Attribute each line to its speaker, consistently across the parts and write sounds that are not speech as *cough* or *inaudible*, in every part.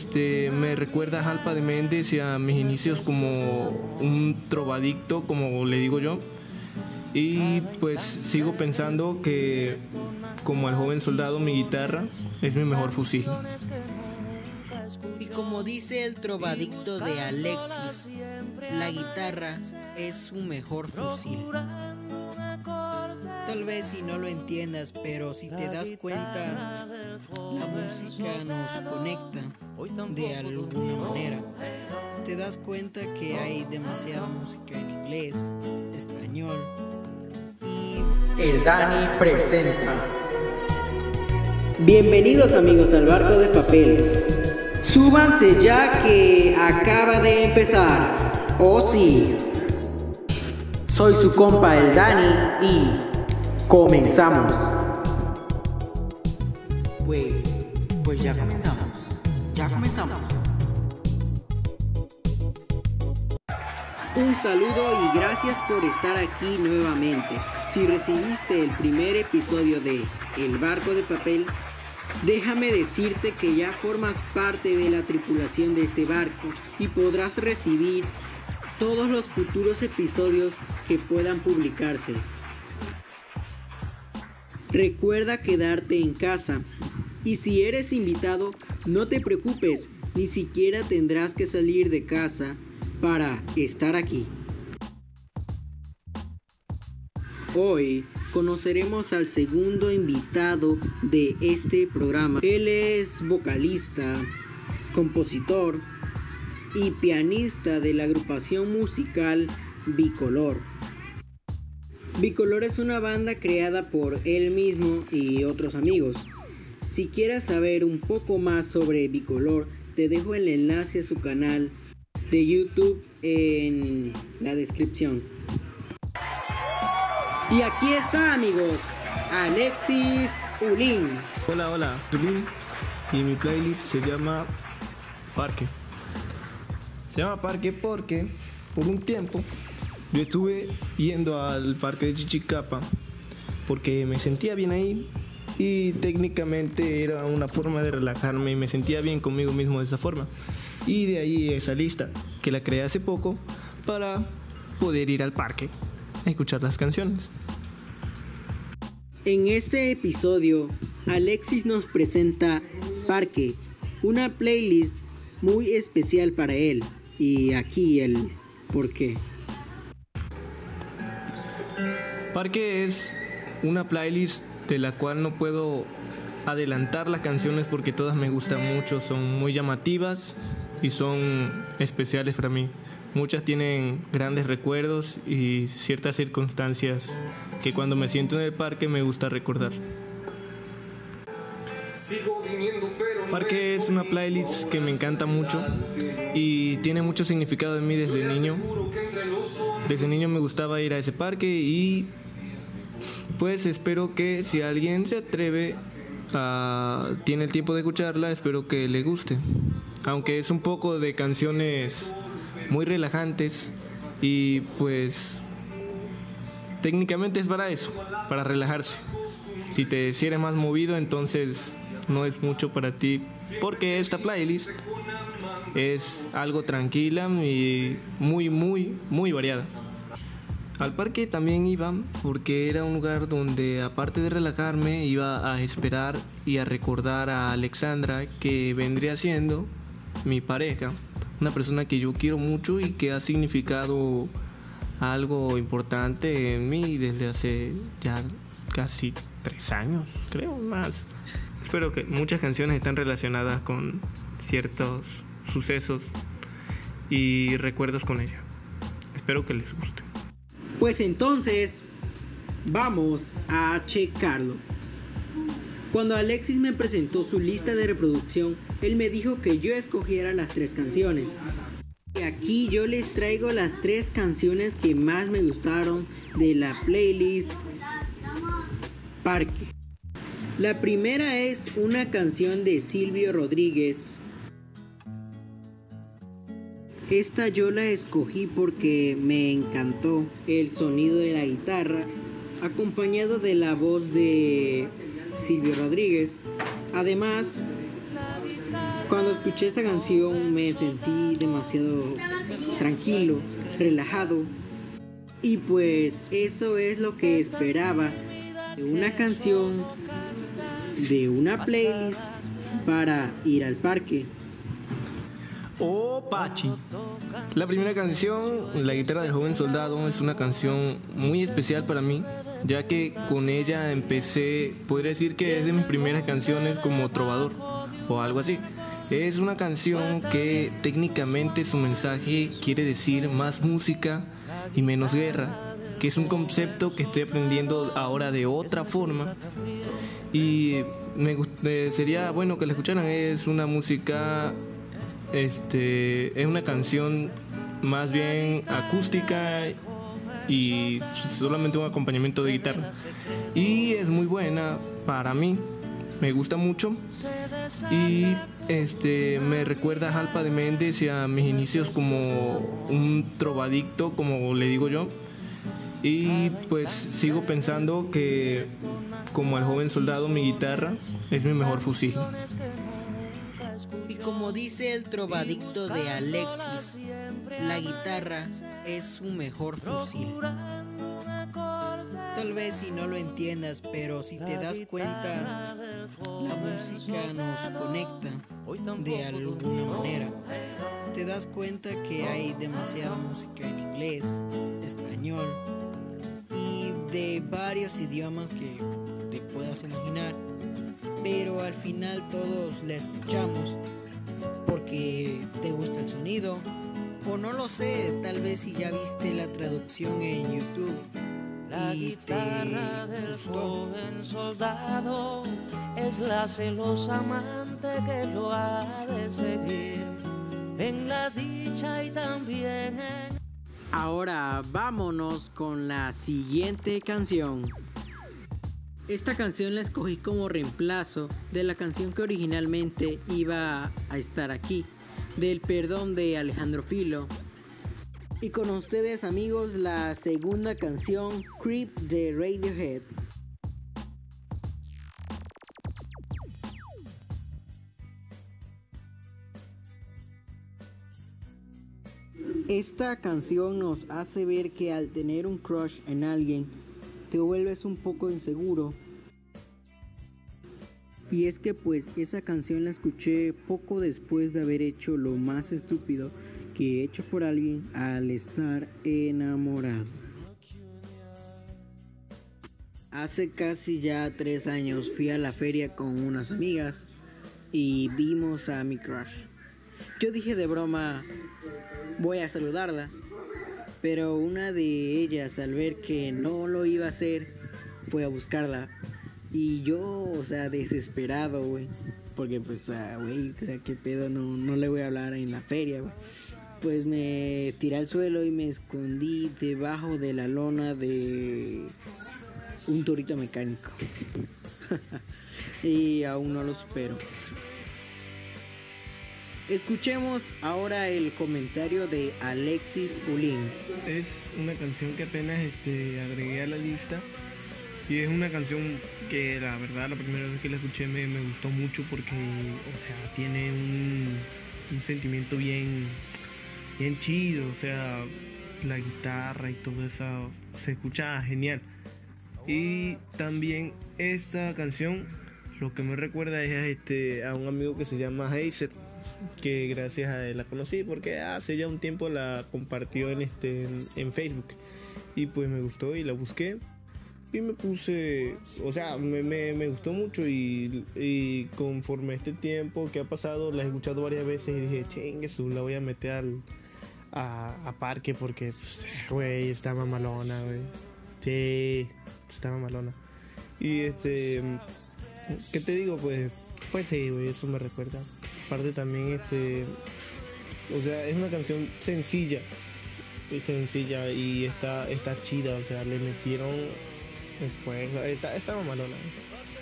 Speaker 1: este, me recuerda a Jalpa de Méndez y a mis inicios como un trovadicto, como le digo yo. Y pues sigo pensando que como el joven soldado mi guitarra es mi mejor fusil.
Speaker 2: Y como dice el trovadicto de Alexis, la guitarra es su mejor fusil. Tal vez si no lo entiendas, pero si te das cuenta, la música nos conecta de alguna manera. Te das cuenta que hay demasiada música en inglés, español y...
Speaker 3: El Dani presenta. Bienvenidos amigos al barco de papel. Súbanse ya que acaba de empezar. Oh sí. Soy su compa el Dani y comenzamos.
Speaker 2: Pues, pues ya comenzamos. Ya comenzamos. Un saludo y gracias por estar aquí nuevamente. Si recibiste el primer episodio de El barco de papel, déjame decirte que ya formas parte de la tripulación de este barco y podrás recibir todos los futuros episodios que puedan publicarse. Recuerda quedarte en casa. Y si eres invitado, no te preocupes, ni siquiera tendrás que salir de casa para estar aquí. Hoy conoceremos al segundo invitado de este programa. Él es vocalista, compositor y pianista de la agrupación musical Bicolor. Bicolor es una banda creada por él mismo y otros amigos. Si quieres saber un poco más sobre Bicolor, te dejo el enlace a su canal de YouTube en la descripción. Y aquí está amigos, Alexis Ulin.
Speaker 1: Hola, hola, Ulin. Y mi playlist se llama Parque. Se llama Parque porque por un tiempo yo estuve yendo al parque de Chichicapa porque me sentía bien ahí y técnicamente era una forma de relajarme y me sentía bien conmigo mismo de esa forma. Y de ahí esa lista que la creé hace poco para poder ir al parque a escuchar las canciones.
Speaker 2: En este episodio, Alexis nos presenta Parque, una playlist muy especial para él. Y aquí el por qué.
Speaker 1: Parque es una playlist de la cual no puedo adelantar las canciones porque todas me gustan mucho, son muy llamativas y son especiales para mí. Muchas tienen grandes recuerdos y ciertas circunstancias que cuando me siento en el parque me gusta recordar. Parque es una playlist que me encanta mucho y tiene mucho significado en mí desde niño. Desde niño me gustaba ir a ese parque y pues espero que si alguien se atreve a tiene el tiempo de escucharla, espero que le guste. Aunque es un poco de canciones muy relajantes y pues técnicamente es para eso, para relajarse. Si te si eres más movido, entonces no es mucho para ti porque esta playlist es algo tranquila y muy muy muy variada. Al parque también iba porque era un lugar donde aparte de relajarme iba a esperar y a recordar a Alexandra que vendría siendo mi pareja, una persona que yo quiero mucho y que ha significado algo importante en mí desde hace ya casi tres años, creo más. Espero que muchas canciones están relacionadas con ciertos sucesos y recuerdos con ella. Espero que les guste.
Speaker 2: Pues entonces, vamos a checarlo. Cuando Alexis me presentó su lista de reproducción, él me dijo que yo escogiera las tres canciones. Y aquí yo les traigo las tres canciones que más me gustaron de la playlist Parque. La primera es una canción de Silvio Rodríguez esta yo la escogí porque me encantó el sonido de la guitarra, acompañado de la voz de Silvio Rodríguez. Además, Cuando escuché esta canción me sentí demasiado tranquilo, relajado. Y pues eso es lo que esperaba de una canción, de una playlist para ir al parque.
Speaker 1: Oh, Pachi. La primera canción, La guitarra del joven soldado, es una canción muy especial para mí, ya que con ella empecé, podría decir que es de mis primeras canciones como trovador o algo así. Es una canción que técnicamente su mensaje quiere decir más música y menos guerra, que es un concepto que estoy aprendiendo ahora de otra forma. Y me eh, sería bueno que la escucharan, es una música este es una canción más bien acústica y solamente un acompañamiento de guitarra. Y es muy buena para mí, me gusta mucho. Y este me recuerda a Jalpa de Méndez y a mis inicios como un trovadicto, como le digo yo. Y pues sigo pensando que como el joven soldado mi guitarra es mi mejor fusil.
Speaker 2: Como dice el trovadicto de Alexis, la guitarra es su mejor fusil. Tal vez si no lo entiendas, pero si te das cuenta, la música nos conecta de alguna manera. Te das cuenta que hay demasiada música en inglés, español y de varios idiomas que te puedas imaginar pero al final todos la escuchamos porque te gusta el sonido o no lo sé, tal vez si ya viste la traducción en YouTube y te gustó.
Speaker 4: soldado es la celosa amante que lo ha de seguir en la dicha y también en...
Speaker 2: Ahora vámonos con la siguiente canción. Esta canción la escogí como reemplazo de la canción que originalmente iba a estar aquí, del perdón de Alejandro Filo. Y con ustedes amigos la segunda canción Creep de Radiohead. Esta canción nos hace ver que al tener un crush en alguien te vuelves un poco inseguro. Y es que pues esa canción la escuché poco después de haber hecho lo más estúpido que he hecho por alguien al estar enamorado. Hace casi ya tres años fui a la feria con unas amigas y vimos a mi crush. Yo dije de broma, voy a saludarla. Pero una de ellas, al ver que no lo iba a hacer, fue a buscarla. Y yo, o sea, desesperado, güey. Porque, pues, güey, qué pedo, no, no le voy a hablar en la feria, güey. Pues me tiré al suelo y me escondí debajo de la lona de un torito mecánico. *laughs* y aún no lo supero. Escuchemos ahora el comentario de Alexis Ulin.
Speaker 1: Es una canción que apenas este, agregué a la lista y es una canción que la verdad la primera vez que la escuché me, gustó mucho porque, o sea, tiene un, sentimiento bien, bien chido, o sea, la guitarra y todo eso se escucha genial. Y también esta canción lo que me recuerda es a, este, a un amigo que se llama Hazel que gracias a él la conocí porque hace ya un tiempo la compartió en este en, Facebook y pues me gustó y la busqué y me puse, o sea, me, me, gustó mucho y, y, conforme este tiempo que ha pasado la he escuchado varias veces y dije, chingue la voy a meter al, a, parque porque, pues, güey, está mamalona, güey. Sí, está mamalona. Y este, ¿qué te digo? Pues, pues sí, güey, eso me recuerda aparte también este o sea es una canción sencilla sencilla y está está chida o sea le metieron esfuerzo estaba malona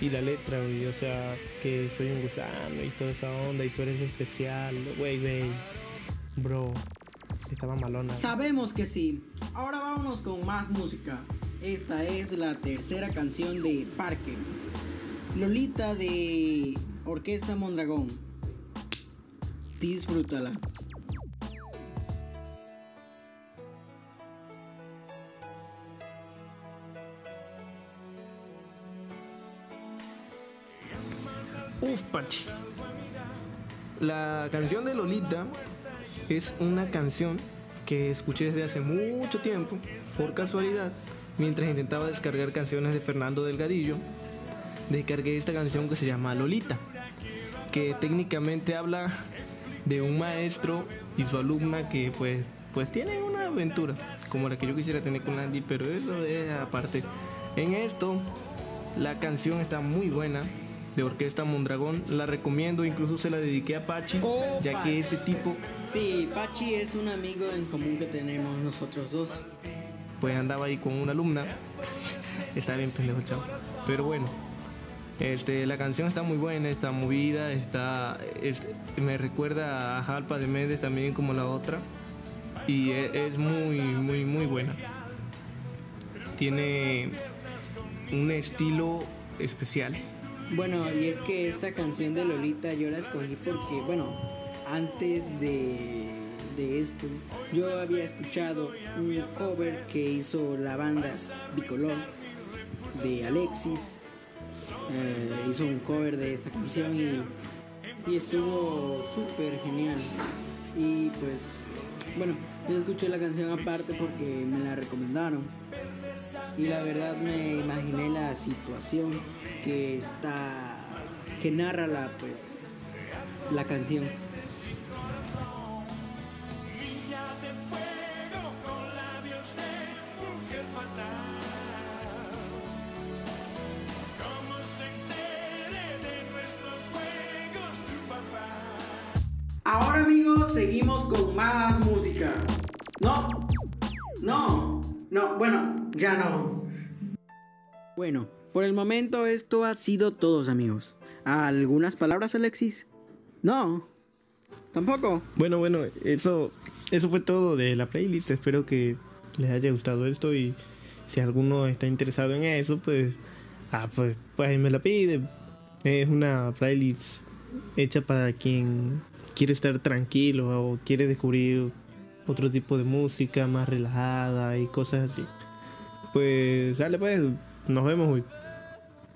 Speaker 1: y la letra güey, o sea que soy un gusano y toda esa onda y tú eres especial güey güey bro estaba malona
Speaker 2: sabemos que sí. Ahora vámonos con más música. Esta es la tercera canción de Parque. Lolita de Orquesta Mondragón Disfrútala.
Speaker 1: Uf, Pachi. La canción de Lolita es una canción que escuché desde hace mucho tiempo, por casualidad, mientras intentaba descargar canciones de Fernando Delgadillo. Descargué esta canción que se llama Lolita, que técnicamente habla de un maestro y su alumna que pues, pues tienen una aventura, como la que yo quisiera tener con Andy, pero eso es aparte. En esto, la canción está muy buena, de Orquesta Mondragón. La recomiendo, incluso se la dediqué a Pachi,
Speaker 2: Oh,
Speaker 1: ya que este tipo
Speaker 2: Sí, Pachi es un amigo en común que tenemos nosotros dos.
Speaker 1: pues andaba ahí con una alumna. *laughs* está bien pendejo el chavo. Pero bueno, este, la canción está muy buena, está movida, está, es- me recuerda a Jalpa de Méndez también como la otra. Y e- es muy, muy, muy buena. Tiene un estilo especial.
Speaker 2: Bueno, y es que esta canción de Lolita yo la escogí porque, bueno, antes de, de esto, yo había escuchado un cover que hizo la banda Bicolor de Alexis. Eh, hizo un cover de esta canción y, y estuvo súper genial. Y pues, bueno, yo escuché la canción aparte porque me la recomendaron. Y la verdad me imaginé la situación que está que narra la pues la canción. Seguimos con más música. No, no, no, bueno, ya no. Bueno, por el momento esto ha sido todo amigos. ¿Algunas palabras Alexis? No, tampoco.
Speaker 1: Bueno, bueno, eso, eso fue todo de la playlist. Espero que les haya gustado esto y si alguno está interesado en eso, pues, ah, pues, pues me la pide. Es una playlist hecha para quien quiere estar tranquilo o quiere descubrir otro tipo de música más relajada y cosas así. Pues, dale pues, nos vemos hoy.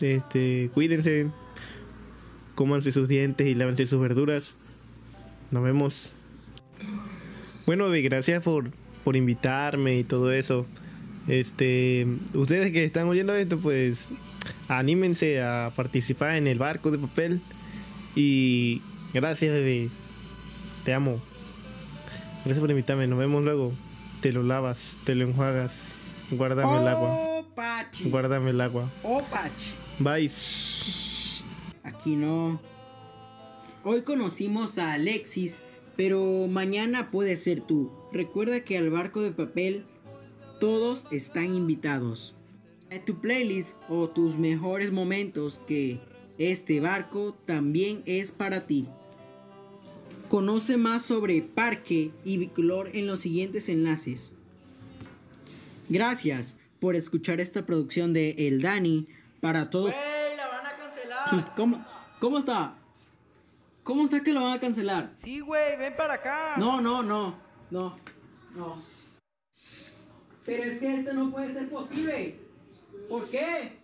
Speaker 1: Este, cuídense, cómanse sus dientes y lávense sus verduras. Nos vemos. Bueno, Bebé, gracias por, por invitarme y todo eso. Este, ustedes que están oyendo esto, pues anímense a participar en el barco de papel. Y gracias, bebé. Te amo. Gracias por invitarme. Nos vemos luego. Te lo lavas, te lo enjuagas. Guárdame el agua.
Speaker 2: Oh, Pachi.
Speaker 1: Guárdame el agua.
Speaker 2: Oh, Pachi.
Speaker 1: Bye.
Speaker 2: Aquí no. Hoy conocimos a Alexis, pero mañana puede ser tú. Recuerda que al barco de papel todos están invitados. A tu playlist o tus mejores momentos que este barco también es para ti. Conoce más sobre Parque y Bicolor en los siguientes enlaces. Gracias por escuchar esta producción de El Dani para todos.
Speaker 3: la van a cancelar!
Speaker 2: Sus- ¿Cómo, ¿Cómo está? ¿Cómo está que lo van a cancelar?
Speaker 3: Sí, güey, ven para acá.
Speaker 2: No, no, no, no, no. Pero es que esto no puede ser posible. ¿Por qué?